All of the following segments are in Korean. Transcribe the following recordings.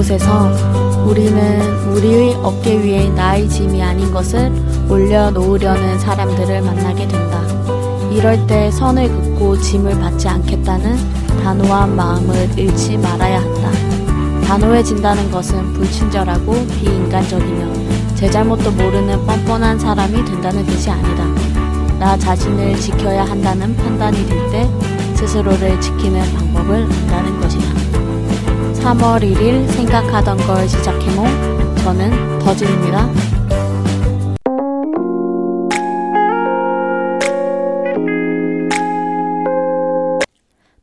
이곳에서 우리는 우리의 어깨 위에 나의 짐이 아닌 것을 올려놓으려는 사람들을 만나게 된다. 이럴 때 선을 긋고 짐을 받지 않겠다는 단호한 마음을 잃지 말아야 한다. 단호해진다는 것은 불친절하고 비인간적이며 제 잘못도 모르는 뻔뻔한 사람이 된다는 뜻이 아니다. 나 자신을 지켜야 한다는 판단이 들때 스스로를 지키는 방법을 안다는 것이다. 3월 1일 생각하던 걸 시작해몽 저는 더진입니다.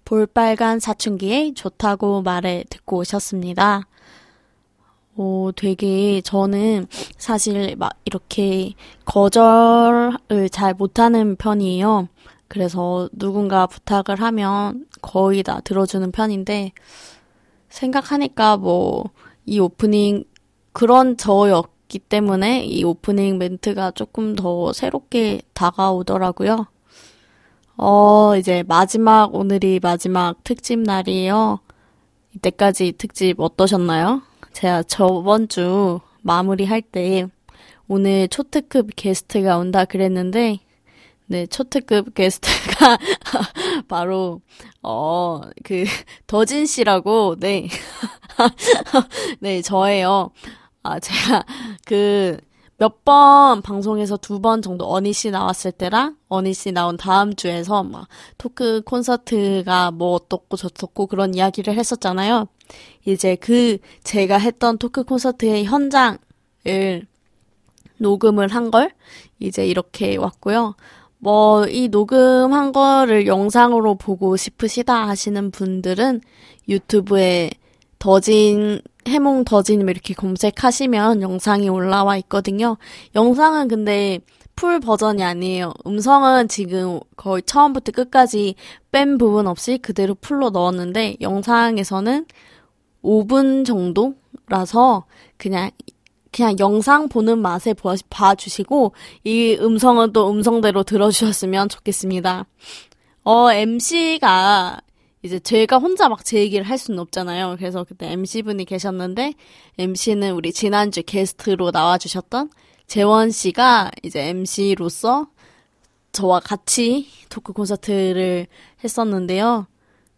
볼빨간 사춘기에 좋다고 말을 듣고 오셨습니다. 오, 되게 저는 사실 막 이렇게 거절을 잘 못하는 편이에요. 그래서 누군가 부탁을 하면 거의 다 들어주는 편인데 생각하니까 뭐 이 오프닝 그런 저였기 때문에 이 오프닝 멘트가 조금 더 새롭게 다가오더라고요. 어, 이제 마지막, 오늘이 마지막 특집 날이에요. 이때까지 특집 어떠셨나요? 제가 저번 주 마무리할 때 오늘 초특급 게스트가 온다 그랬는데, 네, 초특급 게스트가 바로, 어, 그, 더진 씨라고, 네. 네, 저예요. 아, 제가 그, 몇 번 방송에서 두 번 정도 어니 씨 나왔을 때랑 어니 씨 나온 다음 주에서 막 토크 콘서트가 뭐 어떻고 저떻고 그런 이야기를 했었잖아요. 이제 그 제가 했던 토크 콘서트의 현장을 녹음을 한 걸 이제 이렇게 왔고요. 뭐, 이 녹음한 거를 영상으로 보고 싶으시다 하시는 분들은 유튜브에 더진, 해몽 더진 이렇게 검색하시면 영상이 올라와 있거든요. 영상은 근데 풀 버전이 아니에요. 음성은 지금 거의 처음부터 끝까지 뺀 부분 없이 그대로 풀로 넣었는데 영상에서는 5분 정도라서 그냥 그냥 영상 보는 맛에 봐주시고, 이 음성은 또 음성대로 들어주셨으면 좋겠습니다. 어, MC가, 이제 제가 혼자 막 제 얘기를 할 수는 없잖아요. 그래서 그때 MC분이 계셨는데, MC는 우리 지난주 게스트로 나와주셨던 재원 씨가 이제 MC로서 저와 같이 토크 콘서트를 했었는데요.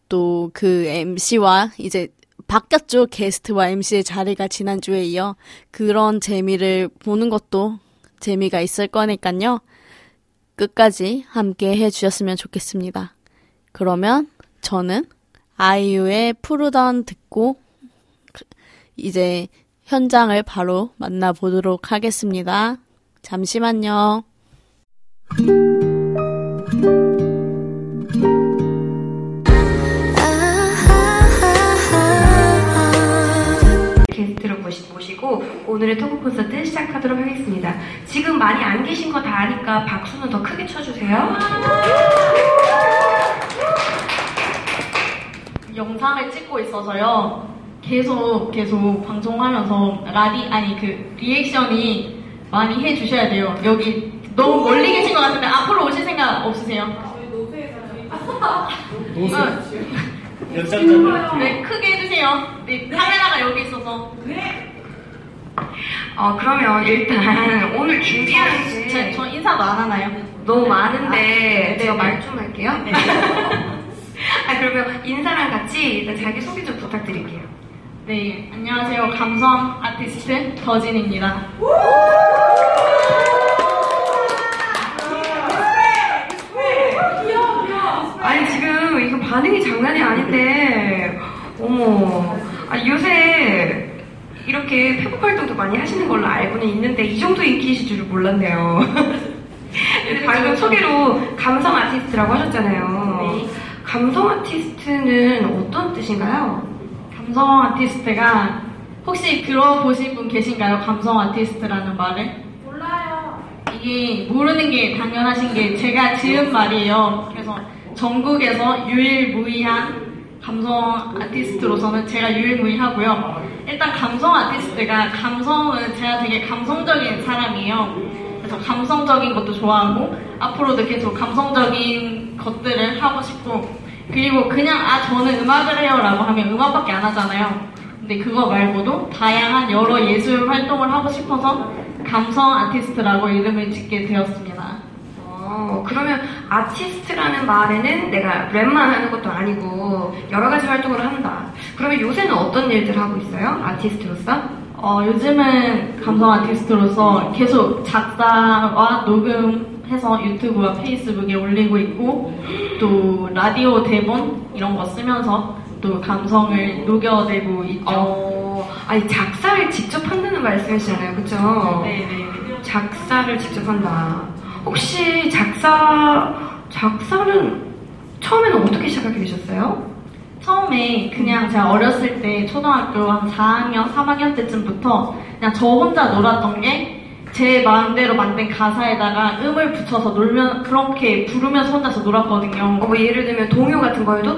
또 그 MC와 이제 바뀌었죠. 게스트와 MC의 자리가 지난주에 이어 그런 재미를 보는 것도 재미가 있을 거니까요. 끝까지 함께 해주셨으면 좋겠습니다. 그러면 저는 아이유의 푸르던 듣고 이제 현장을 바로 만나보도록 하겠습니다. 잠시만요. 오늘의 토크 콘서트 시작하도록 하겠습니다. 지금 많이 안 계신 거 다 아니까 박수는 더 크게 쳐주세요. 영상을 찍고 있어서요. 계속 계속 방송하면서 라디 아니 그 리액션이 많이 해주셔야 돼요. 여기 너무 멀리 계신 것 같은데 앞으로 오실 생각 없으세요? 노세. 연장자들. 네, 크게 해주세요. 네, 카메라가 여기 있어서. 네. 어, 그러면 일단 오늘 준비한 제, 저 인사도 안 하나요? 너무 많은데 아, 제가 말 좀 할게요. 네. 아, 그러면 인사랑 같이 일단 자기소개 좀 부탁드릴게요. 네, 안녕하세요. 감성 아티스트 더진입니다. 아니 지금 이거 반응이 장난이 아닌데 어머 아 요새 이렇게 페북 활동도 많이 하시는 걸로 알고는 있는데 이 정도 인기이실 줄을 몰랐네요. 근데 방금 소개로 감성 아티스트라고 하셨잖아요. 네. 감성 아티스트는 어떤 뜻인가요? 감성 아티스트가 혹시 들어보신 분 계신가요? 감성 아티스트라는 말을? 몰라요. 이게 모르는 게 당연하신 게 제가 지은 말이에요. 그래서 전국에서 유일무이한 감성 아티스트로서는 제가 유일무이하고요. 일단 감성 아티스트가 감성은 제가 되게 감성적인 사람이에요. 그래서 감성적인 것도 좋아하고 앞으로도 계속 감성적인 것들을 하고 싶고 그리고 그냥 아 저는 음악을 해요라고 하면 음악밖에 안 하잖아요. 근데 그거 말고도 다양한 여러 예술 활동을 하고 싶어서 감성 아티스트라고 이름을 짓게 되었습니다. 어, 그러면 아티스트라는 말에는 내가 랩만 하는 것도 아니고 여러 가지 활동을 한다. 그러면 요새는 어떤 일들 하고 있어요? 아티스트로서? 어, 요즘은 감성 아티스트로서 계속 작사와 녹음해서 유튜브와 페이스북에 올리고 있고 또 라디오 대본 이런 거 쓰면서 또 감성을 녹여내고 있죠. 어, 아니 작사를 직접 한다는 말씀이시잖아요, 그쵸? 네네. 작사를 직접 한다. 혹시 작사 작사는 처음에는 어떻게 시작하게 되셨어요? 처음에 그냥 제가 어렸을 때 초등학교 한 4학년, 3학년 때쯤부터 그냥 저 혼자 놀았던 게 제 마음대로 만든 가사에다가 음을 붙여서 놀면 그렇게 부르면서 혼자서 놀았거든요. 어, 뭐 예를 들면 동요 같은 거에도?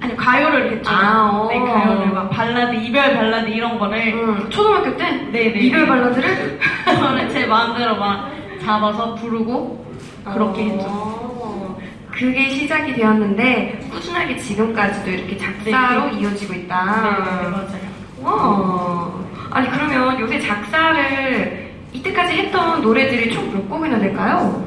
아니 가요를 했죠. 아, 어. 네 가요를 막 발라드, 이별 발라드 이런 거를 음, 초등학교 때 네 네. 이별 발라드를 저는 제 마음대로 막 잡아서 부르고 그렇게 했죠. 어, 그게 시작이 되었는데 꾸준하게 지금까지도 이렇게 작사로 네. 이어지고 네, 있다. 맞아요. 어. 아니 그러면 요새 작사를 이때까지 했던 노래들이 총 몇 곡이나 될까요?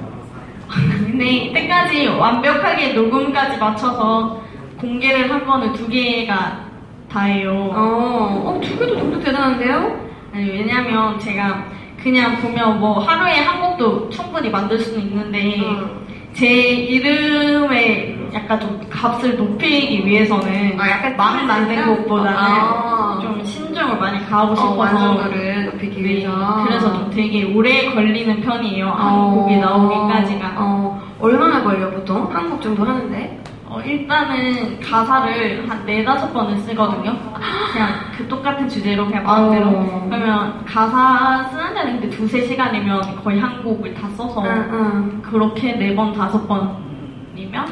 근데 이때까지 완벽하게 녹음까지 맞춰서 공개를 한 거는 두 개가 다예요. 어, 어, 두 개도 정도 대단한데요? 아니, 왜냐면 제가 그냥 보면 뭐 하루에 한 곡도 충분히 만들 수는 있는데 음. 제 이름에 약간 좀 값을 높이기 위해서는 아, 약간 막 만든? 곡보다는 아. 좀 신중을 많이 가하고 어, 싶어서 완성도를 높이기 네, 위해서. 그래서 좀 되게 오래 걸리는 편이에요. 한 어, 곡이 나오기까지가. 어, 얼마나 걸려 보통? 한 곡 정도 하는데? 어, 일단은 가사를 한 네다섯 번을 쓰거든요. 그냥 그 똑같은 주제로 그냥 마음대로. 어. 그러면 가사 쓰는 데는 근데 두세 시간이면 거의 한 곡을 다 써서 응, 응. 그렇게 네 번, 다섯 번이면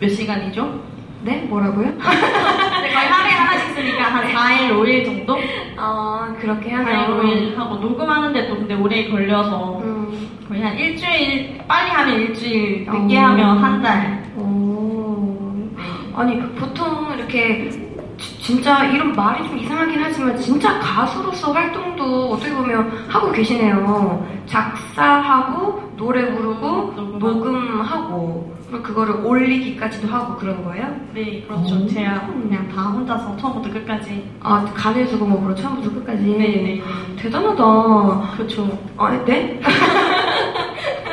몇 시간이죠? 네? 뭐라고요? 근데 거의 하루에 하나씩 쓰니까 한 4일, 5일 정도? 어, 그렇게 4일, 하면. 5일 하고 녹음하는데 또 근데 오래 걸려서 음. 거의 한 일주일, 빨리 하면 일주일, 늦게 어. 하면 한 달. 오. 아니, 보통 이렇게 지- 진짜 이런 말이 좀 이상하긴 하지만 진짜 가수로서 활동도 어떻게 보면 하고 계시네요. 작사하고 노래 부르고 녹음하고. 녹음하고 그리고 그거를 올리기까지도 하고 그런 거예요? 네, 그렇죠. 오. 제가 그냥 다 혼자서 처음부터 끝까지. 아, 간에서고 뭐그로 처음부터 끝까지. 네, 네, 대단하다. 그렇죠. 아, 네?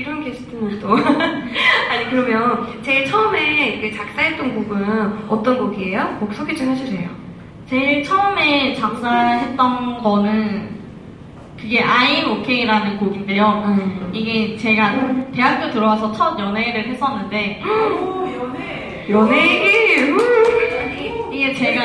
이런 게스트는 또. 아니, 그러면 제일 처음에 그 작사했던 곡은 어떤 곡이에요? 곡 소개 좀 해주세요. 제일 처음에 작사했던 거는 그게 I'm OK라는 곡인데요. 음. 이게 제가 대학교 들어와서 첫 연애를 했었는데 연예인! 이게 제가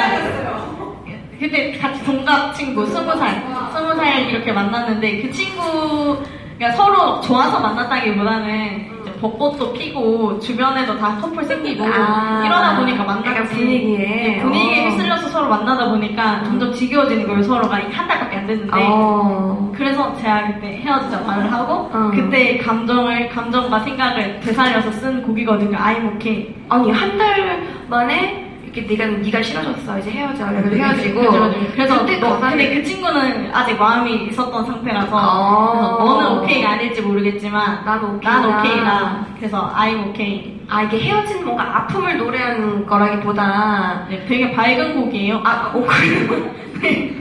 그때 같이 동갑 친구 스무 살 스무 살 이렇게 만났는데 그 친구 가 서로 좋아서 만났다기보다는 이제 벚꽃도 피고 주변에도 다 커플 생기고 아, 이러다 보니까 만났지 약간 분위기에. 네, 분위기에 어. 휩쓸려서 서로 만나다 보니까 점점 지겨워지는 거예요 서로가 한 달밖에 안 됐는데 어. 그래서 제가 그때 헤어지자 말을 하고 어. 그때 감정을 감정과 생각을 되살려서 쓴 곡이거든요. I'm okay. 아니, 한 달 만에 이렇게 네가, 네가 싫어졌어. 이제 헤어져. 그래서 헤어지고. 그죠, 그죠. 그래서 그때 너, 근데 그 친구는 아직 마음이 있었던 상태라서 아. 그래서 너는 오케이가 아닐지 모르겠지만 난 오케이다. 난 오케이다. 그래서 I'm okay. 아, 이게 헤어진 뭔가 아픔을 노래한 거라기보다. 네, 되게 밝은 곡이에요. 아, 오, 그래요? 네.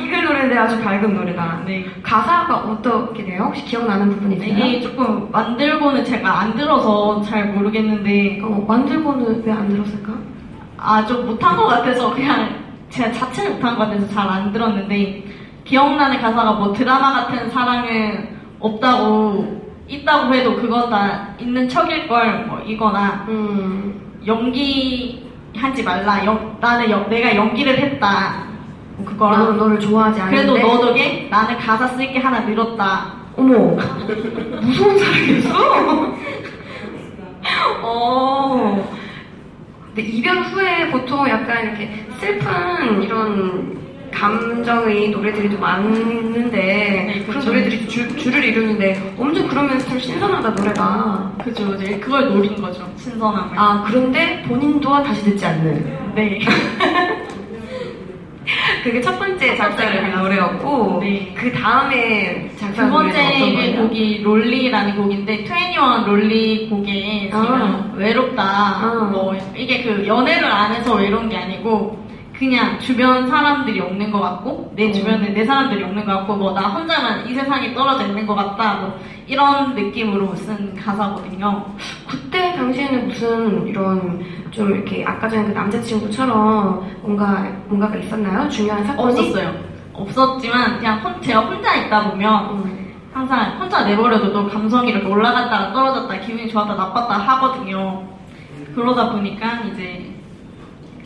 이글 노래인데 아주 밝은 노래다. 네. 가사가 어떻게 돼요? 혹시 기억나는 부분 있어요? 이게 조금 만들고는 제가 안 들어서 잘 모르겠는데 어, 만들고는 왜 안 들었을까? 아 좀 못한 것 같아서 그냥 제가 자체를 못한 것 같아서 잘 안 들었는데 기억나는 가사가 뭐 드라마 같은 사랑은 없다고 있다고 해도 그건 다 있는 척일 걸 뭐 이거나 음. 연기 하지 말라 연- 나는 연- 내가 연기를 했다 뭐 나는 그거랑 너를 좋아하지 않는데. 그래도 너 덕에 나는 가사 쓸 게 하나 늘었다 어머, 무서운 사람이었어? 어. 근데 이별 후에 보통 약간 이렇게 슬픈 이런 감정의 노래들이 좀 많은데 네, 그런 그쵸. 노래들이 줄, 줄을 이루는데 엄청 그러면서 참 신선하다 노래가. 그죠 이제 그걸 노린 거죠. 신선함을. 아 그런데 본인도 다시 듣지 않는. 네 그게 첫 번째 작사를 한 노래였고 네. 그 다음에 작사 두 번째? 곡이 롤리라는 곡인데 21 롤리 곡에 제가 아. 외롭다 아. 뭐 이게 그 연애를 안 해서 외로운 게 아니고 그냥 주변 사람들이 없는 것 같고 내 음. 주변에 내 사람들이 없는 것 같고 뭐 나 혼자만 이 세상에 떨어져 있는 것 같다 뭐 이런 느낌으로 쓴 가사거든요. 그때 당시에는 무슨 이런 좀 이렇게 아까 전에 그 남자친구처럼 뭔가 뭔가가 있었나요? 중요한 사건이? 없었어요. 없었지만 그냥 혼- 제가 혼자 있다 보면 음. 항상 혼자 내버려도 또 감성이 이렇게 올라갔다가 떨어졌다 기분이 좋았다 나빴다 하거든요. 그러다 보니까 이제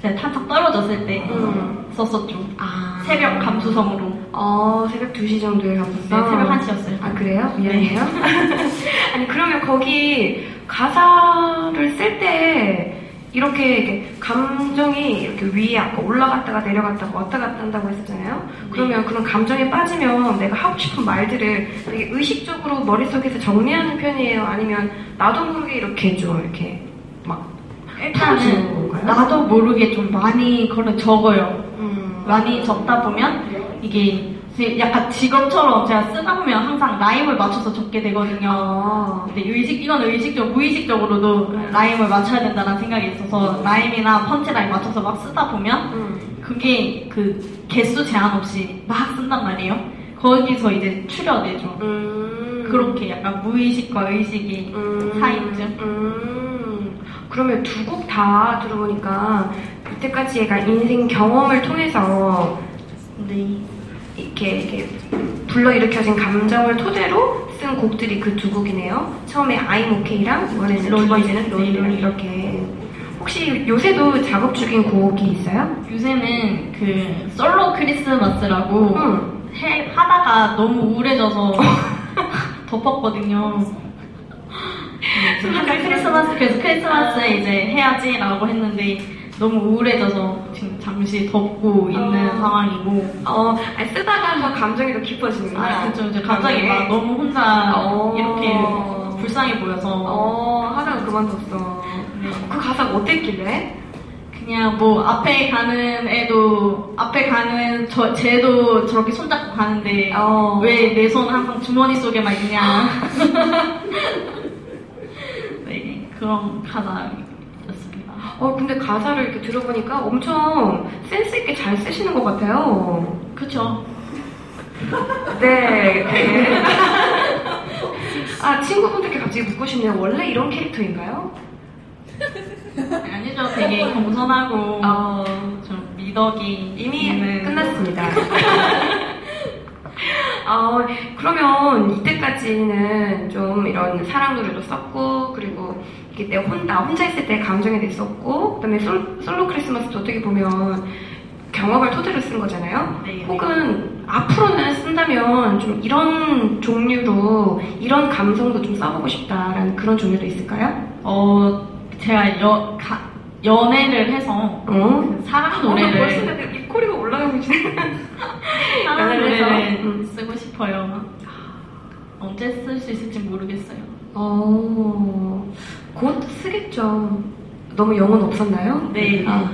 제가 한참 떨어졌을 때 음. 썼었죠. 아. 새벽 감수성으로. 어, 새벽 2시 정도에 갔었어? 네, 새벽 1시였어요. 아, 그래요? 미안해요. 아니, 그러면 거기 가사를 쓸 때 이렇게, 이렇게 감정이 이렇게 위에 아까 올라갔다가 내려갔다가 왔다 갔다 한다고 했었잖아요? 그러면 그런 감정에 빠지면 내가 하고 싶은 말들을 되게 의식적으로 머릿속에서 정리하는 편이에요? 아니면 나도 모르게 이렇게 좀 이렇게 막 일단은? 나도 모르게 좀 많이 그걸 적어요. 음. 많이 적다 보면 이게 제- 약간 직업처럼 제가 쓰다 보면 항상 라임을 맞춰서 적게 되거든요. 아. 근데 의식 이건 의식적 무의식적으로도 라임을 맞춰야 된다는 생각이 있어서 라임이나 펀치라인 맞춰서 막 쓰다 보면 음. 그게 그 개수 제한 없이 막 쓴단 말이에요. 거기서 이제 추려내죠. 음. 그렇게 약간 무의식과 의식이 음. 사이쯤. 음. 그러면 두 곡 다 들어보니까 그때까지 얘가 인생 경험을 통해서 네. 이렇게, 이렇게 불러일으켜진 감정을 토대로 쓴 곡들이 그 두 곡이네요. 처음에 I'm OK랑 이번에는 두 롤리. 번째는 롤리 네. 이렇게. 혹시 요새도 작업 중인 곡이 있어요? 요새는 그 솔로 크리스마스라고 응. 해, 하다가 너무 우울해져서 덮었거든요. 네, 항상 크리스마스 그래서 크리스마스에 이제 해야지라고 했는데 너무 우울해져서 지금 잠시 덮고 있는 어. 상황이고 어, 아니, 쓰다가 더 감정이 더 깊어지는구나. 아, 그쵸 이제 갑자기. 막 너무 혼자 어. 이렇게 불쌍해 보여서 어, 하다가 그만뒀어. 네. 그 가사가 어땠길래? 그냥 뭐 앞에 가는 애도 앞에 가는 저 쟤도 저렇게 손잡고 가는데 어. 왜내 손 항상 주머니 속에만 있냐 네 그런 가사였습니다 어, 근데 가사를 이렇게 들어보니까 엄청 센스있게 잘 쓰시는 것 같아요. 그쵸 네, 네. 아, 친구분들께 갑자기 묻고 싶네요. 원래 이런 캐릭터인가요? 아니죠 되게 겸손하고 어, 좀 미덕이 이미 있는 끝났습니다. 어, 그러면 이때까지는 좀 이런 사랑 노래도 썼고, 그리고 이게 내 혼, 나 혼자 있을 때 감정에 대해 썼고, 그 다음에 솔, 솔로 크리스마스도 어떻게 보면 경험을 토대로 쓴 거잖아요? 네. 혹은 앞으로는 쓴다면 좀 이런 종류로, 이런 감성도 좀 써보고 싶다라는 그런 종류도 있을까요? 어 제가 여, 가, 연애를 해서 어? 그 사랑 벌써 노래를 내가 입꼬리가 올라가고 계시네. 사랑? 노래를 음. 쓰고 싶어요 언제 쓸 수 있을지 모르겠어요 어, 곧 쓰겠죠. 너무 영혼 없었나요? 네. 아.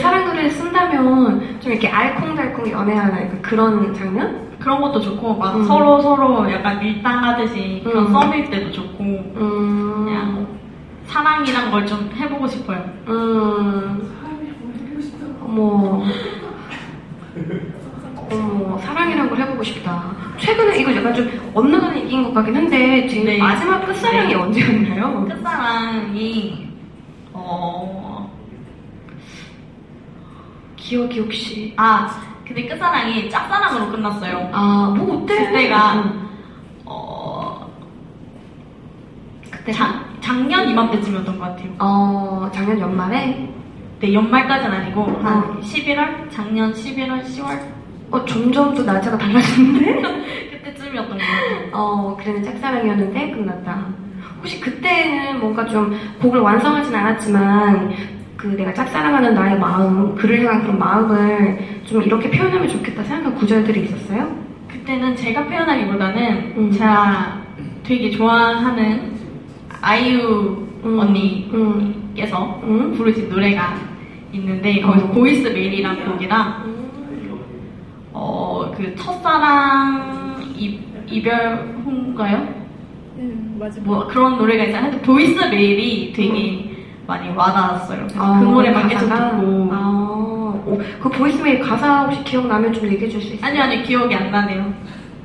사랑 노래를 쓴다면 좀 이렇게 알콩달콩 연애하는 그런 장면? 그런 것도 좋고 막 음. 서로 서로 약간 밀당하듯이 그런 음. 썸일 때도 좋고 음, 그냥 사랑이란 걸 좀 해보고 싶어요. 음, 어머, 어머, 사랑이란 걸 해보고 싶다. 최근에 이거 약간 좀 엇나가는 얘기인 것 같긴 한데 지금 네. 마지막 끝사랑이 네. 언제였나요? 끝사랑이 어... 기억이 혹시? 아 근데 끝사랑이 짝사랑으로 끝났어요. 아, 뭐 어때? 그때가 음. 어... 그때 작, 작년 이맘때쯤이었던 것 같아요. 어, 작년 연말에? 네 연말까지는 아니고 한 어. 11월? 작년 11월, 10월 어, 점점 또 날짜가 달라졌는데? 그때쯤이었던 것 같아요. 어, 그래는 짝사랑이었는데 끝났다. 혹시 그때는 뭔가 좀 곡을 완성하진 않았지만, 그 내가 짝사랑하는 나의 마음, 그를 향한 그런 마음을 좀 이렇게 표현하면 좋겠다 생각한 구절들이 있었어요? 그때는 제가 표현하기보다는 음. 제가 되게 좋아하는 아이유 음. 언니께서 음. 부르신 노래가 있는데 거기서 어. Voice Mail이라는 곡이랑 음. 그 첫사랑 이, 이별 후인가요? 음, 맞아. 뭐 그런 노래가. 하여튼 Voice Mail이 되게 많이 와닿았어요. 그래서 아, 그 노래 만 계속 가사가? 듣고 아, 오, 그 Voice Mail 가사 혹시 기억나면 좀 얘기해 줄 수 있어요? 아니 아니 기억이 안 나네요.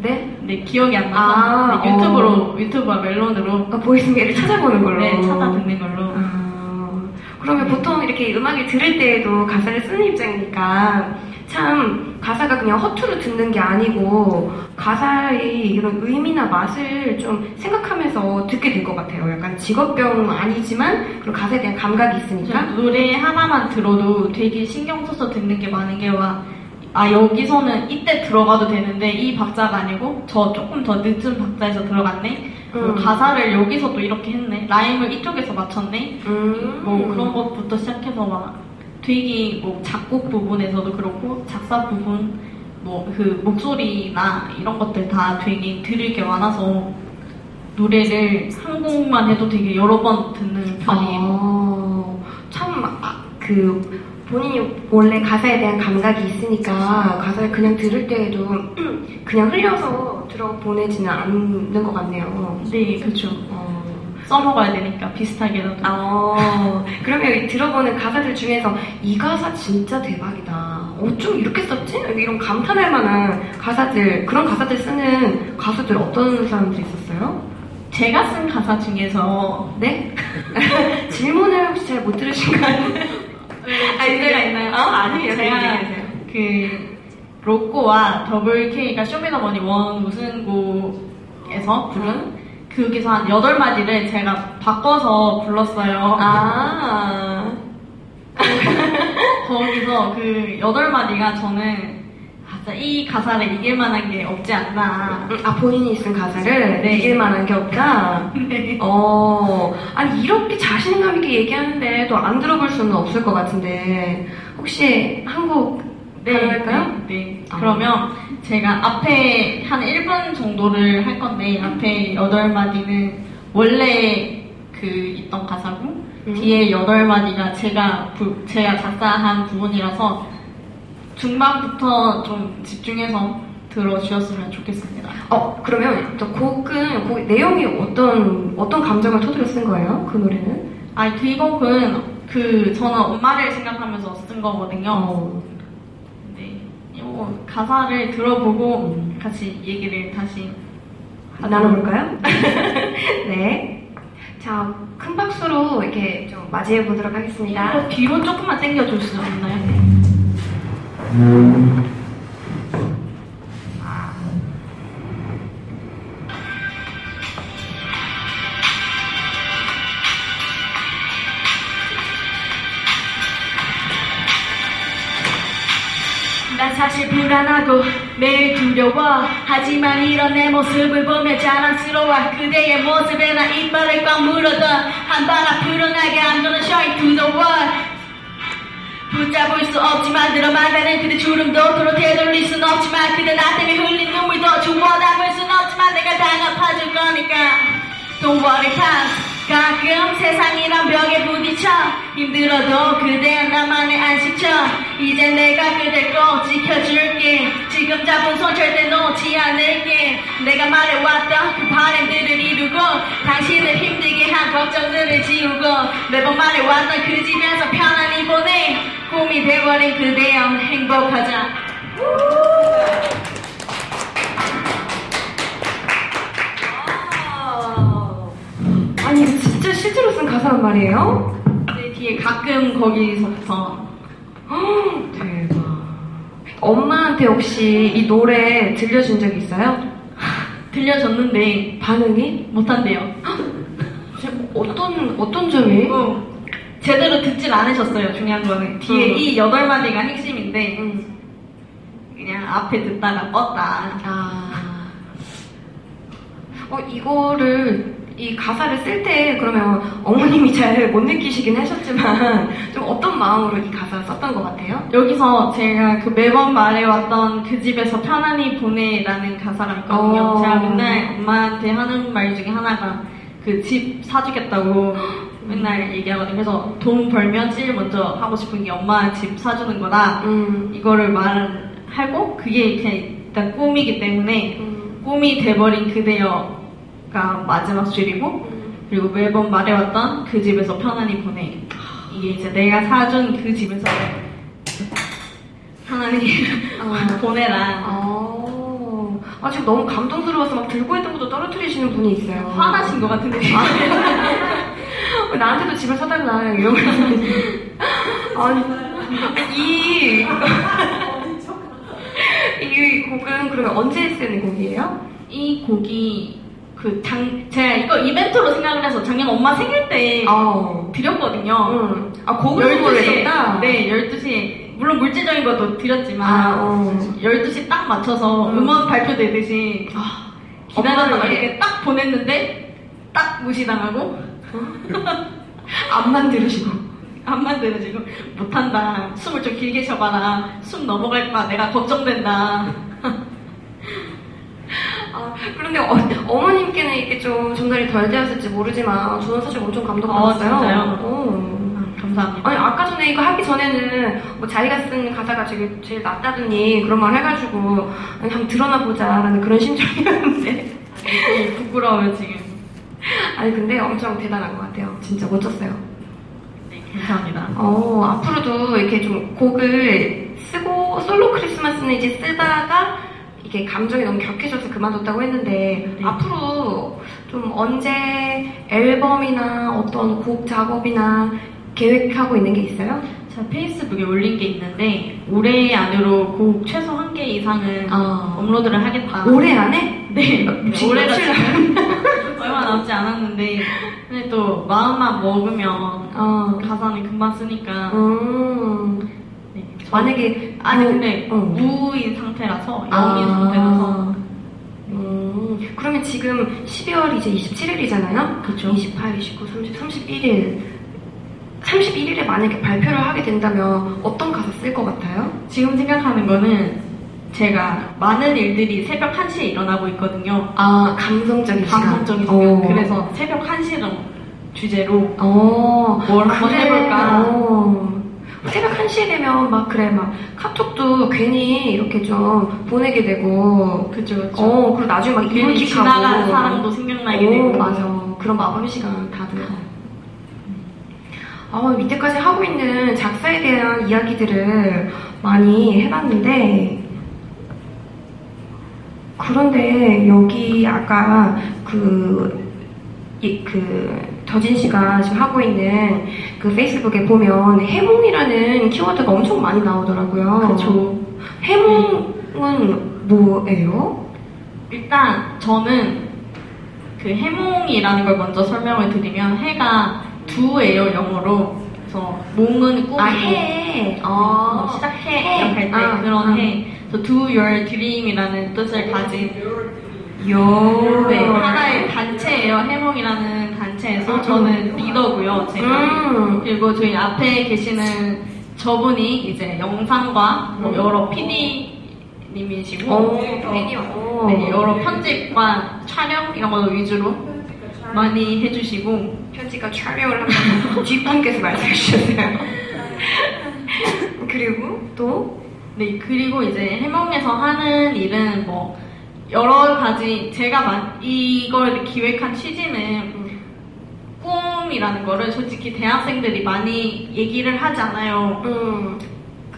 네? 네 기억이 안 나서 아, 네, 유튜브로 어. 유튜브와 멜론으로 아, Voice Mail을 찾아보는 걸로. 네 찾아 듣는 걸로. 아, 그러면 보통 이렇게 음악을 들을 때에도 가사를 쓰는 입장이니까 참 가사가 그냥 허투루 듣는 게 아니고 가사의 이런 의미나 맛을 좀 생각하면서 듣게 될 것 같아요. 약간 직업병 아니지만 그런 가사에 대한 감각이 있으니까. 노래 하나만 들어도 되게 신경 써서 듣는 게 많은 게 와. 아 여기서는 이때 들어가도 되는데 이 박자가 아니고 저 조금 더 늦은 박자에서 들어갔네. 그리고 음. 가사를 여기서 또 이렇게 했네. 라임을 이쪽에서 맞췄네. 음. 뭐 그런 것부터 시작해서 막 되게 뭐 작곡 부분에서도 그렇고 작사 부분 뭐 그 목소리나 이런 것들 다 되게 들을 게 많아서 노래를 한 곡만 해도 되게 여러 번 듣는 편이에요. 아, 참, 아, 그, 본인이 원래 가사에 대한 감각이 있으니까 가사를 그냥 들을 때에도 그냥 흘려서 들어 보내지는 않는 것 같네요. 네, 그렇죠. 어, 써먹어야 되니까 비슷하게라도. 아, 그러면 들어보는 가사들 중에서 이 가사 진짜 대박이다. 어쩜 이렇게 썼지? 이런 감탄할 만한 가사들, 그런 가사들 쓰는 가수들 어떤 사람들이 있었어요? 제가 쓴 가사 중에서 네? 질문을 혹시 잘 못 들으신가요? 아니, 문제가 있나요? 어, 아니에요. 제가 얘기하세요. 그 로꼬와 더블 K가 쇼미더머니 원 우승곡에서 부른 거기서 한 8마디를 제가 바꿔서 불렀어요. 아, 거기서 그 8마디가 저는 아, 진짜 이 가사를 이길 만한 게 없지 않나. 음, 아 본인이 쓴 가사를 네. 이길 만한 게 없다. 네. 어, 아니 이렇게 자신감 있게 얘기하는데 또안 들어볼 수는 없을 것 같은데 혹시 한곡 가능할까요? 네, 네. 아. 그러면 제가 앞에 한 1분 정도를 할 건데 앞에 8마디는 원래 그 있던 가사고 음. 뒤에 8마디가 제가 부- 제가 작사한 부분이라서 중반부터 좀 집중해서 들어주셨으면 좋겠습니다. 어 그러면 또 곡은 곡 내용이 어떤 어떤 감정을 토대로 쓴 거예요? 그 노래는? 아니 그 곡은 그 저는 엄마를 생각하면서 쓴 거거든요. 어. 네. 이거 가사를 들어보고 같이 얘기를 다시 아, 나눠볼까요? 네. 자, 큰 박수로 이렇게 좀 맞이해 보도록 하겠습니다. 이거 뒤로 조금만 당겨줄 수 있나요? 하고 매일 두려워. 하지만 이런 내 모습을 보며 자랑스러워. 그대의 모습에 나 이빨을 꽉 물어도 한바람 불어나게 I'm gonna shine to the world. 붙잡을 수 없지만 들어만가는 그대 주름도 도로 되돌릴 순 없지만 그대 나 때문에 흘린 눈물도 주워 담을 순 없지만 내가 다 갚아줄 거니까 Worry pass 가끔 세상이란 벽에 부딪혀 힘들어도 그대야 나만의 안식처. 이제 내가 그댈 꼭 지켜줄게. 지금 잡은 손 절대 놓지 않을게. 내가 말해왔던 그 바람들을 이루고 당신을 힘들게 한 걱정들을 지우고 매번 말해왔던 그 집에서 편안히 보내. 꿈이 돼버린 그대여 행복하자 실제로 쓴 가사란 말이에요? 내 뒤에 가끔 거기서부터 헉, 대박. 엄마한테 혹시 이 노래 들려준 적 있어요? 들려줬는데 반응이? 못한대요 어떤, 어떤 점이? 어, 제대로 듣질 않으셨어요. 중요한 거는 뒤에 음. 이 여덟 마디가 핵심인데 음. 그냥 앞에 듣다가 껐다. 아. 어, 이거를, 이 가사를 쓸 때, 그러면 어머님이 잘 못 느끼시긴 하셨지만, 좀 어떤 마음으로 이 가사를 썼던 것 같아요? 여기서 제가 그 매번 말해왔던 그 집에서 편안히 보내라는 가사가 있거든요. 어. 제가 맨날 엄마한테 하는 말 중에 하나가 그 집 사주겠다고 맨날 얘기하거든요. 그래서 돈 벌면 제일 먼저 하고 싶은 게 엄마 집 사주는 거다. 음. 이거를 말하고 그게 이렇게 일단 꿈이기 때문에 음. 꿈이 돼버린 그대여 가 마지막 줄이고 음. 그리고 매번 말해왔던 그 집에서 편안히 보내 이게 이제 내가 사준 그 집에서 편안히 어. 보내라 아, 아, 지금 너무 감동스러워서 막 들고 있던 것도 떨어뜨리시는 분이 있어요. 화나신 것 같은데 아, 나한테도 집을 사달라, 이러고. 아니, 이, 이 곡은 그러면 언제 쓰는 곡이에요? 이 곡이 그 장, 제가 이거 이벤트로 생각을 해서 작년 엄마 생일 때 어. 드렸거든요. 응. 아, 12시에, 했었다? 네, 12시에. 물론 물질적인 것도 드렸지만, 아, 어. 12시 딱 맞춰서 음. 음원 발표되듯이 아, 기다렸다가 엄마를 이렇게 딱 보냈는데, 딱 무시당하고, 안만 들으시고. 안 만들어지고, 못한다. 숨을 좀 길게 쉬어봐라. 숨 넘어갈까 내가 걱정된다. 아, 그런데 어, 어머님께는 이게 좀 전달이 덜 되었을지 모르지만 저는 사실 엄청 어, 감동받았어요. 진짜요? 어. 아, 감사합니다. 아니 아까 전에 이거 하기 전에는 뭐 자기가 쓴 가사가 제일, 제일 낫다더니 그런 말 해가지고 아니, 한번 드러나 보자라는 그런 심정이었는데 부끄러워요, 지금. 아니 근데 엄청 대단한 것 같아요. 진짜 멋졌어요. 네, 감사합니다. 어 앞으로도 이렇게 좀 곡을 쓰고 솔로 크리스마스는 이제 쓰다가 이게 감정이 너무 격해져서 그만뒀다고 했는데 네. 앞으로 좀 언제 앨범이나 어떤 곡 작업이나 계획하고 있는 게 있어요? 제가 페이스북에 올린 게 있는데, 올해 안으로 곡 최소 한 개 이상은 아. 업로드를 하겠다. 올해 안에? 네, 며칠 지금 얼마 남지 않았는데, 근데 또 마음만 먹으면 어. 가사는 금방 쓰니까. 음. 네, 저- 만약에 아니 그- 근데 어. 무인 상태라서 아. 영인 상태라서 음, 그러면 지금 12월 이제 27일이잖아요? 그쵸. 28, 29, 30, 31일. 31일에 만약에 발표를 하게 된다면 어떤 가사 쓸 것 같아요? 지금 생각하는 거는 제가 많은 일들이 새벽 1시에 일어나고 있거든요. 아, 감성적인 시간. 감성적인 어. 시간. 그래서 새벽 1시를 주제로 어, 뭘 한번 그래. 해볼까? 어. 새벽 1시에 되면 막 그래, 막 카톡도 괜히 이렇게 좀 보내게 되고. 그쵸 그쵸. 어, 그리고 나중에 막 괜히 이불킥하고. 지나가는 사람도 생각나게 오, 되고. 맞아. 그런 마법의 시간 다들. 아, 이때까지 하고 있는 작사에 대한 이야기들을 많이 해봤는데, 그런데 여기 아까 그, 이, 그, 더진 씨가 지금 하고 있는 그 페이스북에 보면 해몽이라는 키워드가 엄청 많이 나오더라고요. 그쵸. 해몽은 뭐예요? 일단 저는 그 해몽이라는 걸 먼저 설명을 드리면 해가 두예요 영어로. 그래서 몽은 꿈이고 아, 해. 어, 어, 시작해 해. 이렇게 할때 아, 그런 아. 해. 그래서 do your dream이라는 뜻을 가진 요. 네, 하나의 단체예요. 해몽이라는 단체에서 저는 리더고요. 제가 음. 그리고 저희 앞에 계시는 저분이 이제 영상과 뭐 음. 여러 PD님이시고 오, 팬이요. 오. 네, 여러 편집과 촬영 이런 거 위주로 많이 해주시고 편지가 촬영을 하면서 뒷분께서 말씀해 주셨어요. 그리고 또 네 그리고 이제 해몽에서 하는 일은 뭐 여러 가지 제가 만- 이걸 기획한 취지는 꿈이라는 거를 솔직히 대학생들이 많이 얘기를 하지 않아요. 음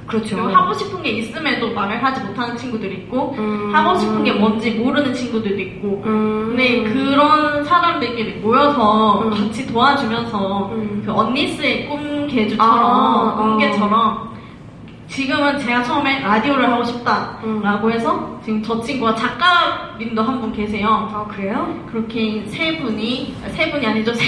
그렇죠. 그리고 하고 싶은 게 있음에도 말을 하지 못하는 친구들이 있고 음. 하고 싶은 게 뭔지 모르는 친구들도 있고 음. 근데 그런 사람들끼리 모여서 음. 같이 도와주면서 음. 그 언니스의 꿈 개주처럼 아, 꿈개처럼 지금은 제가 처음에 라디오를 하고 싶다라고 음. 해서 지금 저 친구가 작가님도 한 분 계세요. 아 그래요? 그렇게 세 분이 세 분이 아니죠 세,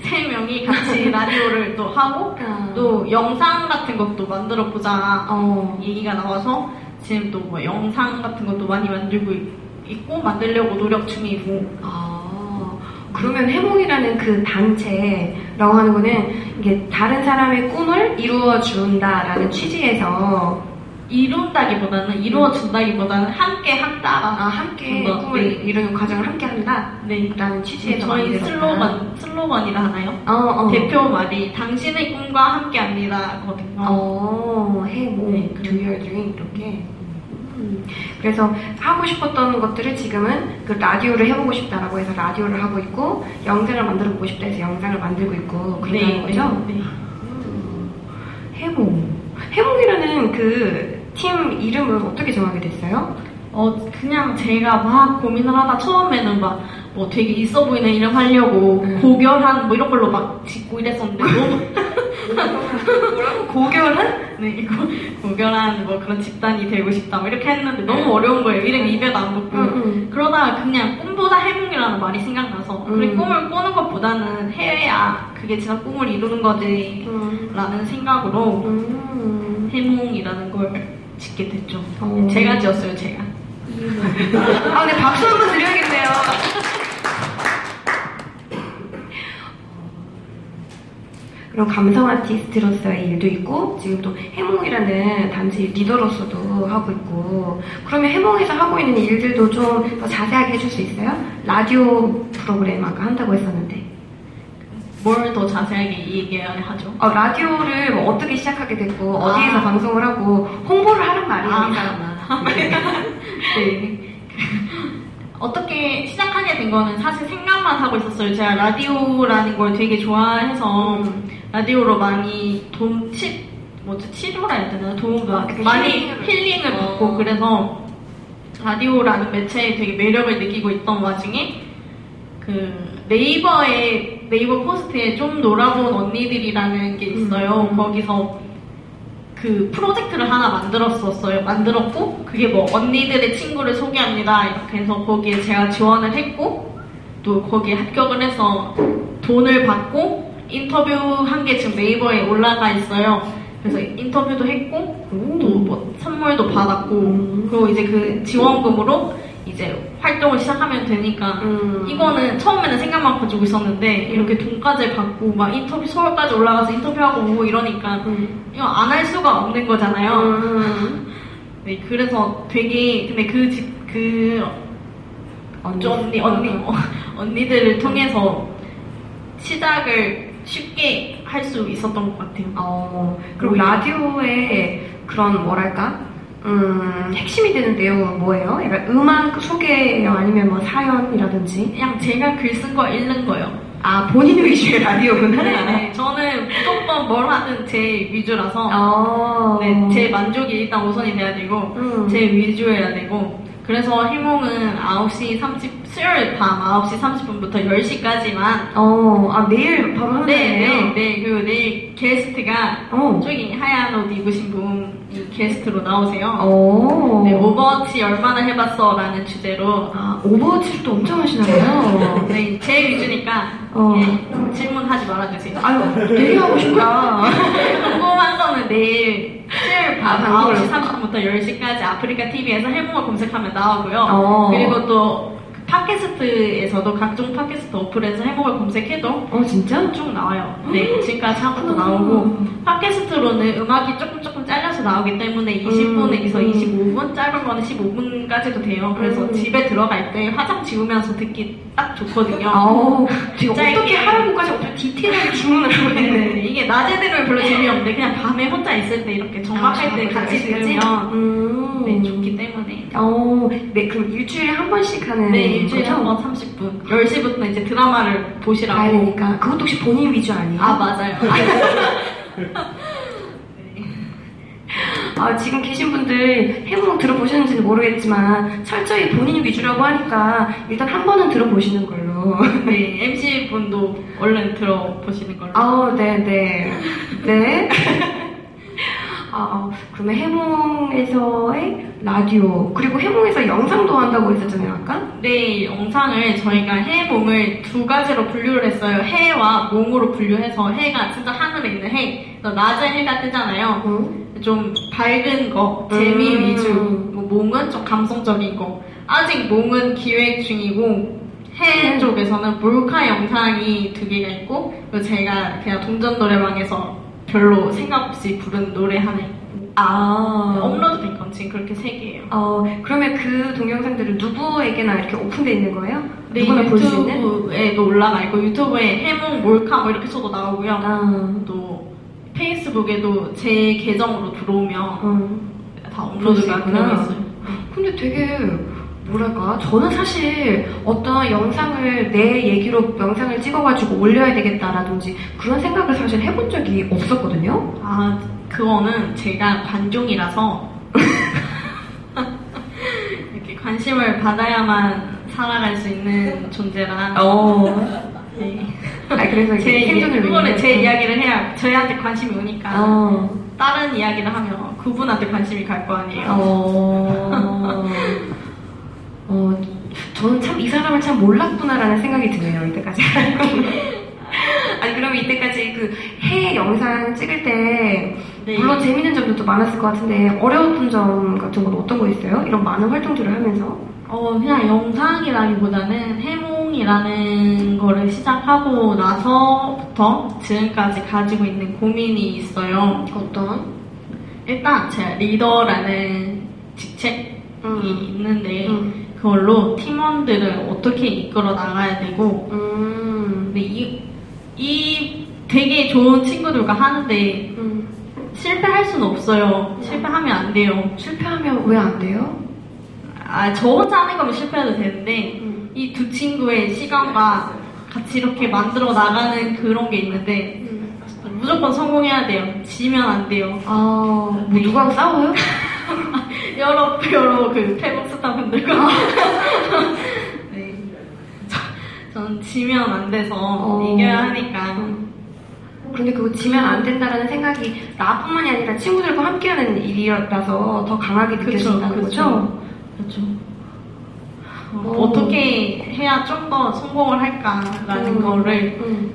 세 명이 같이 라디오를 또 하고 아. 또 영상 같은 것도 만들어 보자 어. 얘기가 나와서 지금 또 뭐 영상 같은 것도 많이 만들고 있- 있고 만들려고 노력 중이고 아, 그러면 해몽이라는 그 단체라고 하는 거는 이게 다른 사람의 꿈을 이루어 준다라는 취지에서 이룬다기보다는 이루어준다기보다는 함께 한다. 아, 함께 좀 더, 꿈을 네. 이루는 과정을 함께 한다. 네. 라는 취지에서 저희. 슬로건 슬로건이라 하나요? 어, 어. 대표 말이 당신의 꿈과 함께합니다거든요. 어, 해몽, 네, do your dream 이렇게. 음. 그래서 하고 싶었던 것들을 지금은 그 라디오를 해보고 싶다라고 해서 라디오를 하고 있고 영상을 만들어 보고 싶다 해서 영상을 만들고 있고 그런 거죠. 네. 해몽. 해몽이라는 그 팀 이름을 어떻게 정하게 됐어요? 어, 그냥 제가 막 고민을 하다 처음에는 막, 뭐 되게 있어 보이는 이름 하려고, 음. 고결한 뭐 이런 걸로 막 짓고 이랬었는데, 너무? 고결한? 네, 이거, 고결한 뭐 그런 집단이 되고 싶다, 뭐 이렇게 했는데 너무 음. 어려운 거예요. 이름 입에도 안 붙고. 음, 음. 그러다가 그냥 꿈보다 해몽이라는 말이 생각나서, 음. 그래, 꿈을 꾸는 것보다는 해야 그게 진짜 꿈을 이루는 거지, 음. 라는 생각으로 음. 해몽이라는 걸 짓게 됐죠. 어. 제가 지었어요, 제가. 아, 근데 박수 한 번 드려야겠네요. 그럼 감성 아티스트로서의 일도 있고 지금 또 해몽이라는 단지 리더로서도 하고 있고 그러면 해몽에서 하고 있는 일들도 좀 더 자세하게 해줄 수 있어요? 라디오 프로그램 아까 한다고 했었는데 뭘 더 자세하게 얘기해야 하죠? 어, 라디오를 뭐 어떻게 시작하게 됐고 어디에서 아. 방송을 하고 홍보를 하란 말이에요 아. 이 사람아 네. 어떻게 시작하게 된 거는 사실 생각만 하고 있었어요. 제가 라디오라는 걸 되게 좋아해서 음. 라디오로 많이 돈, 치, 뭐지, 치료라 해야 되나? 도움을 아, 그 많이 힐링을. 어. 받고 그래서 라디오라는 매체에 되게 매력을 느끼고 있던 와중에 그 네이버에 네이버 포스트에 좀 놀아본 언니들이라는 게 있어요. 음. 거기서 그 프로젝트를 하나 만들었었어요. 만들었고 그게 뭐 언니들의 친구를 소개합니다. 이렇게 해서 거기에 제가 지원을 했고 또 거기에 합격을 해서 돈을 받고 인터뷰 한 게 지금 네이버에 올라가 있어요. 그래서 인터뷰도 했고 또 뭐 선물도 받았고 음. 그리고 이제 그 지원금으로 이제 활동을 시작하면 되니까 음. 이거는 처음에는 생각만 가지고 있었는데 이렇게 돈까지 받고 막 인터뷰 서울까지 올라가서 인터뷰하고 오고 이러니까 음. 이거 안 할 수가 없는 거잖아요. 음. 네, 그래서 되게 근데 그 집그 언니. 언니 언니 어, 언니들을 통해서 시작을 쉽게 할 수 있었던 것 같아요. 어, 그리고. 라디오의 그런 뭐랄까 음, 핵심이 되는 내용은 뭐예요? 약간 음악 소개예요? 아니면 뭐 사연이라든지? 그냥 제가 글 쓴 거 읽는 거요. 아 본인 위주의 라디오구나. 네 네. 저는 무조건 뭘 하든 제 위주라서 어. 네, 제 만족이 일단 우선이 돼야 되고 음. 제 위주여야 되고 그래서 희몽은 9시 30 수요일 밤 9시 30분부터 10시까지만 어, 아 내일 바로 하는 네, 거예요? 네, 네. 그리고 내일 게스트가 어. 저기 하얀 옷 입으신 분이 게스트로 나오세요. 어. 네, 오버워치 얼마나 해봤어? 라는 주제로 아, 오버워치를 또 엄청 하시나봐요. 네, 제 위주니까 어. 예, 질문하지 말아주세요. 아유, 되게 하고 싶다. 궁금한 거는 내일 밤 아, 방송을 9시 30분부터 10시까지 아프리카 TV에서 해몽을 검색하면 나오고요. 어. 그리고 또그 팟캐스트에서도 각종 팟캐스트 어플에서 해몽을 검색해도 어, 진짜? 쭉 나와요. 네, 지금까지 한 것도 나오고 팟캐스트로는 음악이 조금 조금 잘려서 나오기 때문에 20분에서 음. 25분, 짧은 거는 15분까지도 돼요. 그래서 음. 집에 들어갈 때 화장 지우면서 듣기 딱 좋거든요. 아우. 어떻게 하라고까지 엄청 디테일하게 주문을 하고 네, 있네. 이게 낮에 들으면 별로 재미없는데 그냥 밤에 혼자 있을 때 이렇게 정막할 때 같이 들으면 음. 네, 좋기 때문에 어, 네, 그럼 일주일에 한 번씩 하는 네, 일주일에? 한 번 30분 10시부터 이제 드라마를 보시라고 가야 되니까. 그것도 혹시 본인 위주 아니에요? 아 맞아요 아, 지금 계신 분들 해몽 들어보셨는지는 모르겠지만 철저히 본인 위주라고 하니까 일단 한 번은 들어보시는 걸로. 네, MC분도 얼른 들어보시는 걸로 아우, 네, 네. 네. 아, 그러면 해몽에서의 라디오, 그리고 해몽에서 영상도 한다고 했었잖아요, 아까? 네, 영상을 저희가 해몽을 두 가지로 분류를 했어요. 해와 몽으로 분류해서 해가 진짜 하늘에 있는 해. 낮에 해가 뜨잖아요. 응? 좀 밝은 거, 재미 음. 위주. 뭐 몽은 좀 감성적인 거. 아직 몽은 기획 중이고 해 음. 쪽에서는 몰카 영상이 두 개가 있고 그리고 제가 그냥 동전 노래방에서 별로 생각 없이 부른 노래 하나 있고 아. 업로드 된건 지금 그렇게 세 개예요. 어, 그러면 그 동영상들은 누구에게나 이렇게 오픈되어 있는 거예요? 네, 누구나 볼 수 있는? 유튜브에도 올라가 있고 유튜브에 해몽 몰카 뭐 이렇게 쳐도 나오고요. 아, 또 페이스북에도 제 계정으로 들어오면 어. 다 업로드가. 되어 있어요. 근데 되게 뭐랄까 저는 사실 어떤 영상을 내 얘기로 영상을 찍어가지고 올려야 되겠다라든지 그런 생각을 사실 해본 적이 없었거든요. 아, 그거는 제가 관종이라서 이렇게 관심을 받아야만 살아갈 수 있는 존재라. 어. 네. 아 그래서 제, 생존을 위해 제 이야기를 해야 저희한테 관심이 오니까 어. 다른 이야기를 하면 그분한테 관심이 갈 거 아니에요. 어. 어. 저는 참 이 사람을 참 몰랐구나라는 생각이 드네요 이때까지. 아니 그러면 이때까지 그해 영상 찍을 때 네. 물론 재밌는 점도 많았을 것 같은데 어려웠던 점 같은 건 어떤 거 있어요? 이런 많은 활동들을 하면서 어, 그냥 영상이라기보다는 해몽이라는 거를 시작하고 나서부터 지금까지 가지고 있는 고민이 있어요. 어떤? 일단 제가 리더라는 직책이 음. 있는데 음. 그걸로 팀원들을 어떻게 이끌어 나가야 되고 음. 근데 이, 이 되게 좋은 친구들과 하는데 음. 실패할 수는 없어요. 실패하면 안 돼요. 실패하면 왜 안 돼요? 아, 저 혼자 하는 거면 실패해도 되는데 음. 이두 친구의 시간과 같이 이렇게 만들어 나가는 그런 게 있는데 음. 무조건 성공해야 돼요. 지면 안 돼요. 아, 뭐 누구랑 싸워요? 여러 여러 그 페북 스타분들과 네. 저- 전 지면 안 돼서 어. 이겨야 하니까 그런데 그거 지면 안 된다라는 생각이 나뿐만이 아니라 친구들과 함께하는 일이라서 더 강하게 느껴진다는 거죠? 그렇죠. 어, 오. 어떻게 해야 좀 더 성공을 할까라는 음. 거를 음.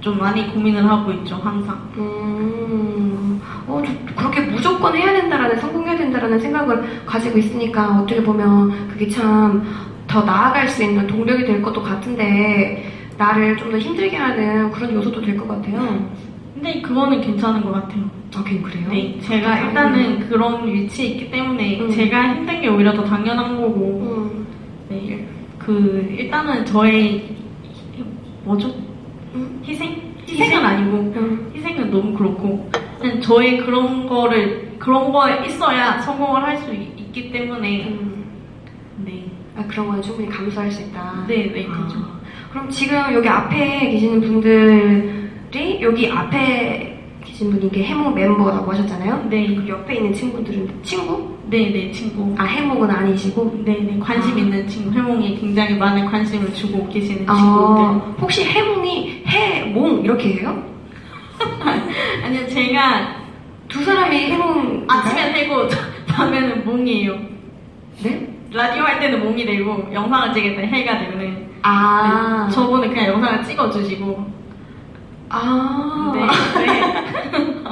좀 많이 고민을 하고 있죠 항상. 음, 어, 저- 그렇게 무조건 해야 된다라는, 성공해야 된다라는 생각을 가지고 있으니까 어떻게 보면 그게 참 더 나아갈 수 있는 동력이 될 것도 같은데, 나를 좀 더 힘들게 하는 그런 요소도 될 것 같아요. 근데 그거는 괜찮은 것 같아요. 아, 그래요? 네, 제가 일단은 그런 위치에 있기 때문에 음. 제가 힘든 게 오히려 더 당연한 거고, 음, 네, 그 일단은 저의 뭐죠? 음, 희생? 희생은 아니고 음. 희생은 너무 그렇고 저의 그런 거를 그런 거에 있어야 성공을 할 수 있기 때문에 음. 네, 아, 그런 건 충분히 감수할 수 있다. 네, 네, 그죠. 아, 그럼 지금 여기 앞에 계시는 분들이 여기 앞에 계신 분이 이게 해몽 멤버라고 하셨잖아요? 네, 그 옆에 있는 친구들은 친구? 네, 네, 친구. 아 해몽은 아니시고? 네, 네, 관심 아. 있는 친구, 해몽에 굉장히 많은 관심을 주고 계시는 아, 친구들. 혹시 해몽이 해몽 이렇게 해요? 아니요, 제가 두 사람이 해몽 아침에 되고 밤에는 몽이에요. 네? 라디오 할 때는 몽이 되고 영상을 찍을 때 해가 되는. 아 네, 저분은 그냥 영상을 찍어주시고. 아, 네, 네.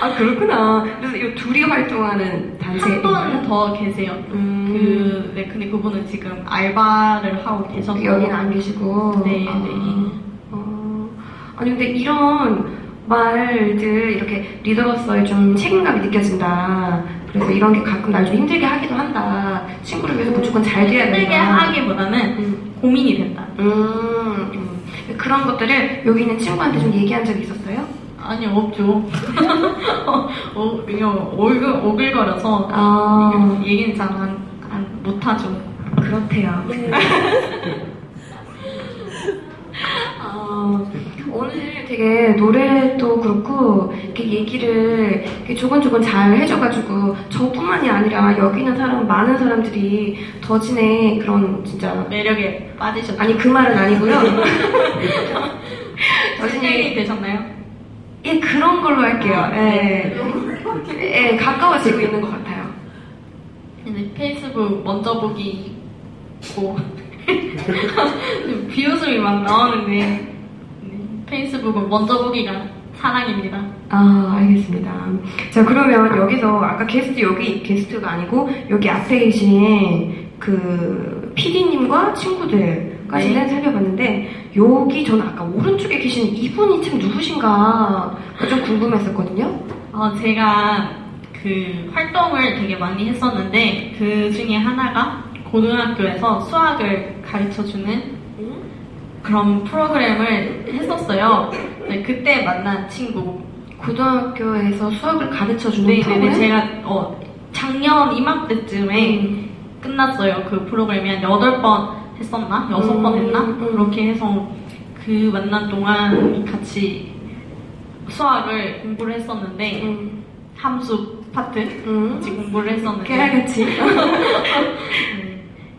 아 그렇구나. 그래서 이 둘이 활동하는 한 단체인가요? 분더 계세요. 음, 그, 네, 근데 그분은 지금 알바를 하고 계셔서. 여기는 안 계시고. 네, 아, 네. 어, 아니 근데 이런 말들 이렇게 리더로서의 좀 책임감이 느껴진다. 그래서 이런 게 가끔 날 좀 힘들게 하기도 한다. 친구를 위해서 무조건 잘 돼야 된다. 힘들게 하기보다는 음, 고민이 된다. 음, 음. 그런 것들을 여기 있는 친구한테 좀 얘기한 적이 있었어요? 아니, 없죠. 어, 그냥 오글, 오글거려서 아, 얘기는 잘 안, 안, 못하죠. 그렇대요. 아, 오늘 되게 노래도 그렇고 이렇게 얘기를 이렇게 조곤조곤 잘 해줘가지고 저뿐만이 아니라 여기 있는 사람 많은 사람들이 더진의 그런 진짜 매력에 빠지셨죠. 아니 그 말은 아니고요. 더진이 되셨나요? 예 그런 걸로 할게요. 예, 예 가까워지고 있는 것 같아요. 이제 페이스북 먼저 보기 고 비웃음이 막 나오는데 네, 페이스북은 먼저 보기가 사랑입니다. 아, 알겠습니다. 자, 그러면 여기서 아까 게스트 여기 게스트가 아니고 여기 앞에 계신 그 PD님과 친구들까지는 네. 살펴봤는데 여기 저는 아까 오른쪽에 계신 이분이 참 누구신가 좀 궁금했었거든요. 어, 제가 그 활동을 되게 많이 했었는데 그 중에 하나가 고등학교에서 수학을 가르쳐 주는 그런 프로그램을 했었어요. 네, 그때 만난 친구. 고등학교에서 수학을 가르쳐 주는 네, 네, 프로그램? 네, 제가 어, 작년 이맘때쯤에 음. 끝났어요. 그 프로그램이 한 8번 했었나? 6번 음, 했나? 음. 그렇게 해서 그 만난 동안 같이 수학을 공부를 했었는데 음. 함수 파트 음. 같이 공부를 했었는데. 네.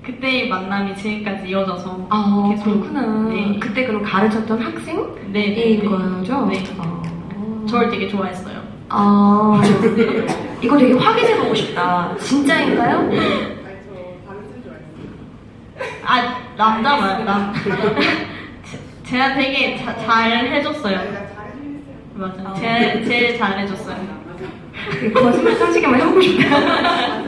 그때의 만남이 지금까지 이어져서 아, 계속 그렇구나. 네. 그때 그럼 가르쳤던 학생인 네, 네, 네. 거죠? 네. 아. 저를 되게 좋아했어요. 아, 이거 되게 확인해보고 싶다. 진짜인가요? 아 남자만 남. 제- 제가 되게 자- 잘 해줬어요. 맞아. 제일 제일 잘 해줬어요. 거짓말 상식에만 해보고 싶다.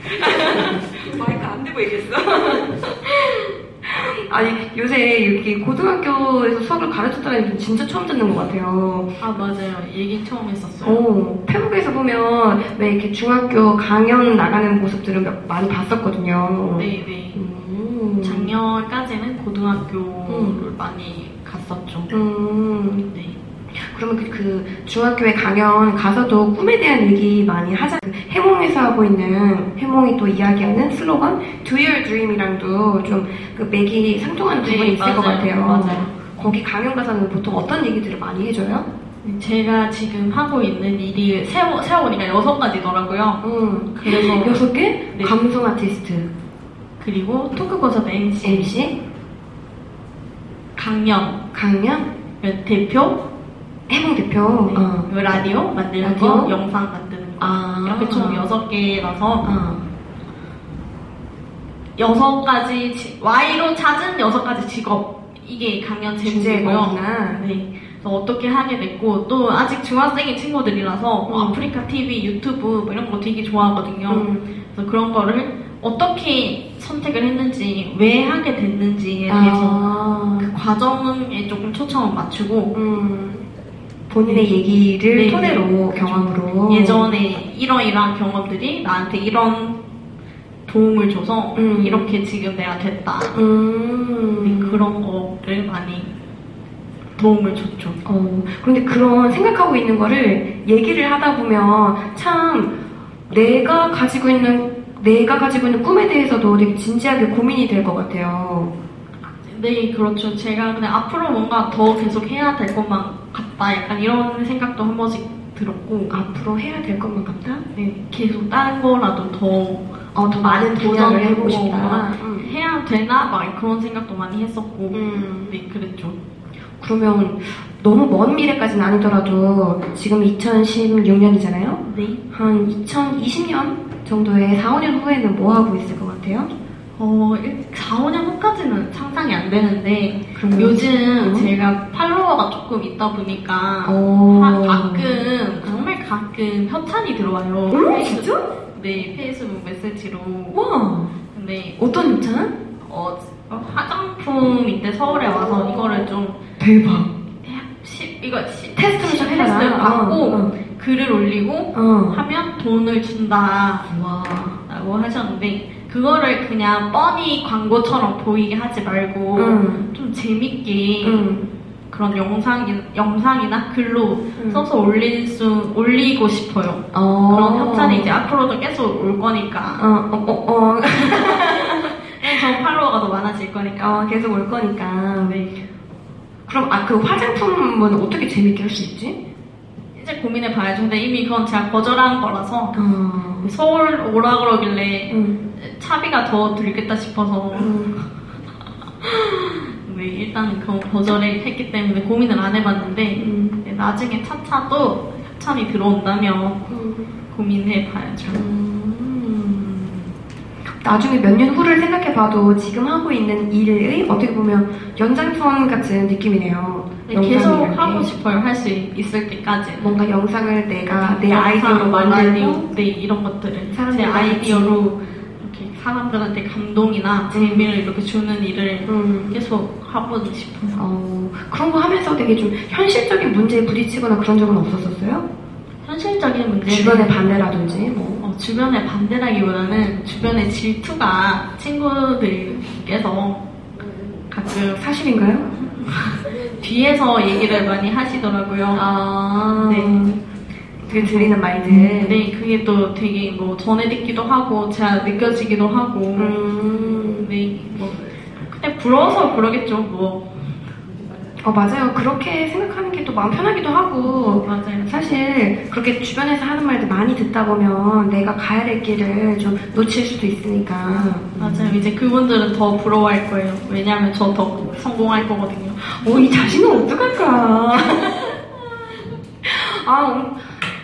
마이크 안 대고 얘기했어. 아니, 요새 이렇게 고등학교에서 수학을 가르쳤다는 게 진짜 처음 듣는 것 같아요. 아 맞아요. 얘기 처음 했었어요. 어, 페북에서 보면 왜 이렇게 중학교 강연 나가는 모습들을 몇- 많이 봤었거든요. 네, 네. 음. 작년까지는 고등학교를 음. 많이 갔었죠. 음. 네. 그러면 그, 그 중학교에 강연 가서도 꿈에 대한 얘기 많이 하자. 그 해몽에서 하고 있는 해몽이 또 이야기하는 슬로건 Do Your Dream이랑도 좀그 맥이 상통하는 네, 부분이 있을 것 맞아요. 같아요. 맞아요. 거기 강연 가서는 보통 어떤 얘기들을 많이 해줘요? 제가 지금 하고 있는 일이 세워, 세워보니까 여섯 가지더라고요. 음. 그래서 여섯 개? 네. 감성 아티스트, 그리고 토크버섯 MC, MC, 강연, 강연, 대표, 해몽 대표. 네, 어. 그리고 라디오 만드는 라디오? 거, 영상 만드는 거. 아. 이렇게 총 여섯 개라서 어. 여섯 가지 지- Y로 찾은 여섯 가지 직업 이게 강연 제목이고요. 주제구나. 네. 그래서 어떻게 하게 됐고 또 아직 중학생인 친구들이라서 뭐 음. 아프리카 TV, 유튜브 뭐 이런 거 되게 좋아하거든요. 음. 그래서 그런 거를 어떻게 선택을 했는지 왜 하게 됐는지에 대해서 아. 그 과정에 조금 초점을 맞추고 음. 본인의 얘기를 네, 토대로 네. 경험으로 예전에 이러이러한 경험들이 나한테 이런 도움을 줘서 음. 이렇게 지금 내가 됐다. 음. 네, 그런 거를 많이 도움을 줬죠. 어, 그런데 그런 생각하고 있는 거를 얘기를 하다 보면 참 내가 가지고 있는 내가 가지고 있는 꿈에 대해서도 되게 진지하게 고민이 될 것 같아요. 네, 그렇죠. 제가 그냥 앞으로 뭔가 더 계속 해야 될 것만 같다. 약간 이런 생각도 한 번씩 들었고, 앞으로 해야 될 것만 같다? 네, 계속 다른 거라도 더 어, 더 많은 도전을 해보고 싶다. 아, 음. 해야 되나? 막 그런 생각도 많이 했었고, 음. 네, 그랬죠. 그러면 너무 먼 미래까지는 아니더라도 지금 2016년이잖아요? 네. 한 2020년 정도의 4, 5년 후에는 뭐 하고 있을 것 같아요? 어, 4, 5년 후까지는 상상이 안 되는데, 그러면 요즘 어? 제가 팔로워가 조금 있다 보니까, 어. 하- 가끔, 정말 가끔 협찬이 들어와요. 어, 진짜? 네, 페이스북 메시지로. 와, 근데, 어떤 협찬? 어, 화장품인데 서울에 와서 이거를 좀, 대박. 해- 시, 이거 시, 테스트를 좀. 테스트를 받고, 어, 어. 글을 올리고, 어. 하면 돈을 준다. 와. 라고 하셨는데, 그거를 그냥 뻔히 광고처럼 보이게 하지 말고, 응. 좀 재밌게, 응. 그런 영상이, 영상이나 글로 응. 써서 올릴 수, 올리고 싶어요. 어. 그런 협찬이 이제 앞으로도 계속 올 거니까. 어, 어, 어, 어. 그냥 저 팔로워가 더 많아질 거니까. 어, 계속 올 거니까. 네. 그럼, 아, 그 화장품은 어떻게 재밌게 할 수 있지? 이제 고민해 봐야죠. 근데 이미 그건 제가 거절한 거라서 어. 서울 오라 그러길래 응. 차비가 더 들겠다 싶어서 응. 네, 일단 그건 거절을 했기 때문에 고민을 안 해봤는데 음. 네, 나중에 차차도 협찬이 들어온다면 응. 고민해 봐야죠. 음. 나중에 몇 년 후를 생각해봐도 지금 하고 있는 일의 어떻게 보면 연장선 같은 느낌이네요. 네, 계속. 하고 싶어요. 할 수 있을 때까지. 뭔가 영상을 내가 내 아이디어로 만들고 네, 이런 것들을 제 아이디어로 사람들한테 감동이나 재미를 이렇게 주는 일을 음. 계속 하고 싶어요. 어, 그런 거 하면서 되게 좀 현실적인 문제에 부딪히거나 그런 적은 없었었어요? 현실적인 문제는 주변의 반대라든지 뭐. 어, 주변의 반대라기보다는 주변의 질투가 친구들께서 가끔 사실인가요? 뒤에서 얘기를 많이 하시더라고요. 아. 네. 그 드리는 말들. 네, 그게 또 되게 뭐 전해 듣기도 하고 제가 느껴지기도 하고 음, 네, 뭐 그냥 부러워서 그러겠죠, 뭐 어, 맞아요. 그렇게 생각하는 게 또 마음 편하기도 하고. 맞아요. 사실 그렇게 주변에서 하는 말들 많이 듣다 보면 내가 가야 될 길을 좀 놓칠 수도 있으니까. 맞아요. 이제 그분들은 더 부러워할 거예요. 왜냐하면 저 더 성공할 거거든요. 어, 이 자신은 어떡할까? 아, 음,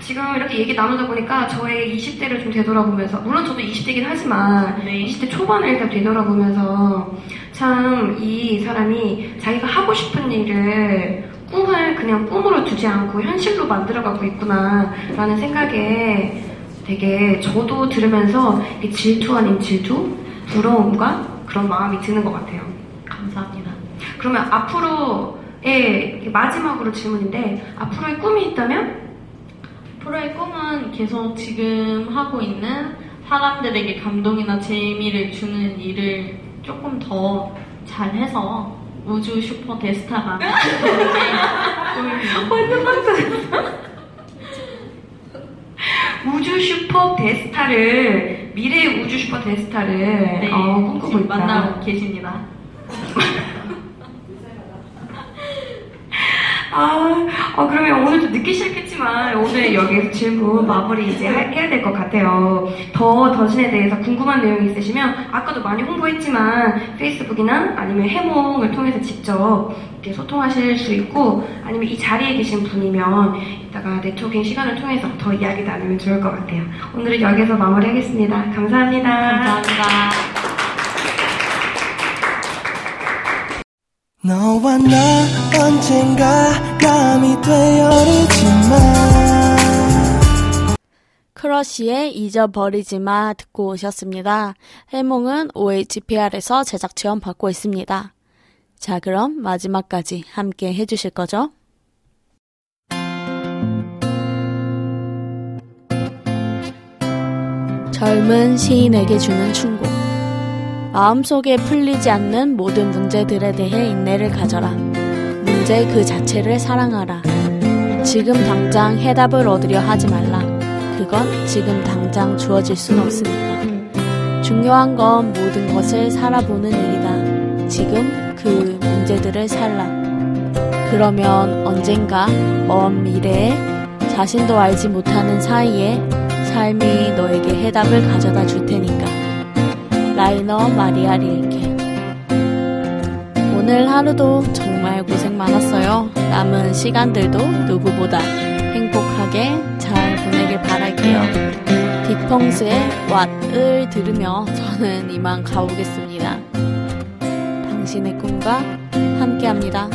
지금 이렇게 얘기 나누다 보니까 저의 20대를 좀 되돌아보면서, 물론 저도 20대긴 하지만, 네. 20대 초반을 일단 되돌아보면서, 참, 이 사람이 자기가 하고 싶은 일을 꿈을 그냥 꿈으로 두지 않고 현실로 만들어가고 있구나, 라는 생각에 되게 저도 들으면서 질투 아닌 질투? 부러움과 그런 마음이 드는 것 같아요. 감사합니다. 그러면 앞으로의 마지막으로 질문인데 앞으로의 꿈이 있다면 프로의 꿈은 계속 지금 하고 있는 사람들에게 감동이나 재미를 주는 일을 조금 더 잘해서 우주 슈퍼 대스타가 꿈입니다. 완전 깜짝 우주 슈퍼 대스타를 미래의 우주 슈퍼 대스타를 네, 어, 꿈꾸고 있다. 만나고 계십니다. 아, 어, 그러면 오늘도 늦게 시작했지만 오늘 여기서 질문 마무리 이제 하- 해야 될 것 같아요. 더 더진에 대해서 궁금한 내용이 있으시면 아까도 많이 홍보했지만 페이스북이나 아니면 해몽을 통해서 직접 이렇게 소통하실 수 있고 아니면 이 자리에 계신 분이면 이따가 네트워킹 시간을 통해서 더 이야기 나누면 좋을 것 같아요. 오늘은 여기서 마무리하겠습니다. 감사합니다. 감사합니다. 너와 나 언젠가 남이 되어리지만 크러쉬의 잊어버리지 마 듣고 오셨습니다. 해몽은 OHPR에서 제작 지원 받고 있습니다. 자, 그럼 마지막까지 함께 해주실 거죠? 젊은 시인에게 주는 충고. 마음속에 풀리지 않는 모든 문제들에 대해 인내를 가져라. 문제 그 자체를 사랑하라. 지금 당장 해답을 얻으려 하지 말라. 그건 지금 당장 주어질 수는 없으니까. 중요한 건 모든 것을 살아보는 일이다. 지금 그 문제들을 살라. 그러면 언젠가 먼 미래에 자신도 알지 못하는 사이에 삶이 너에게 해답을 가져다 줄 테니까. 라이너 마리아 릴케. 오늘 하루도 정말 고생 많았어요. 남은 시간들도 누구보다 행복하게 잘 보내길 바랄게요. 딕펑스의 왓을 들으며 저는 이만 가보겠습니다. 당신의 꿈과 함께합니다.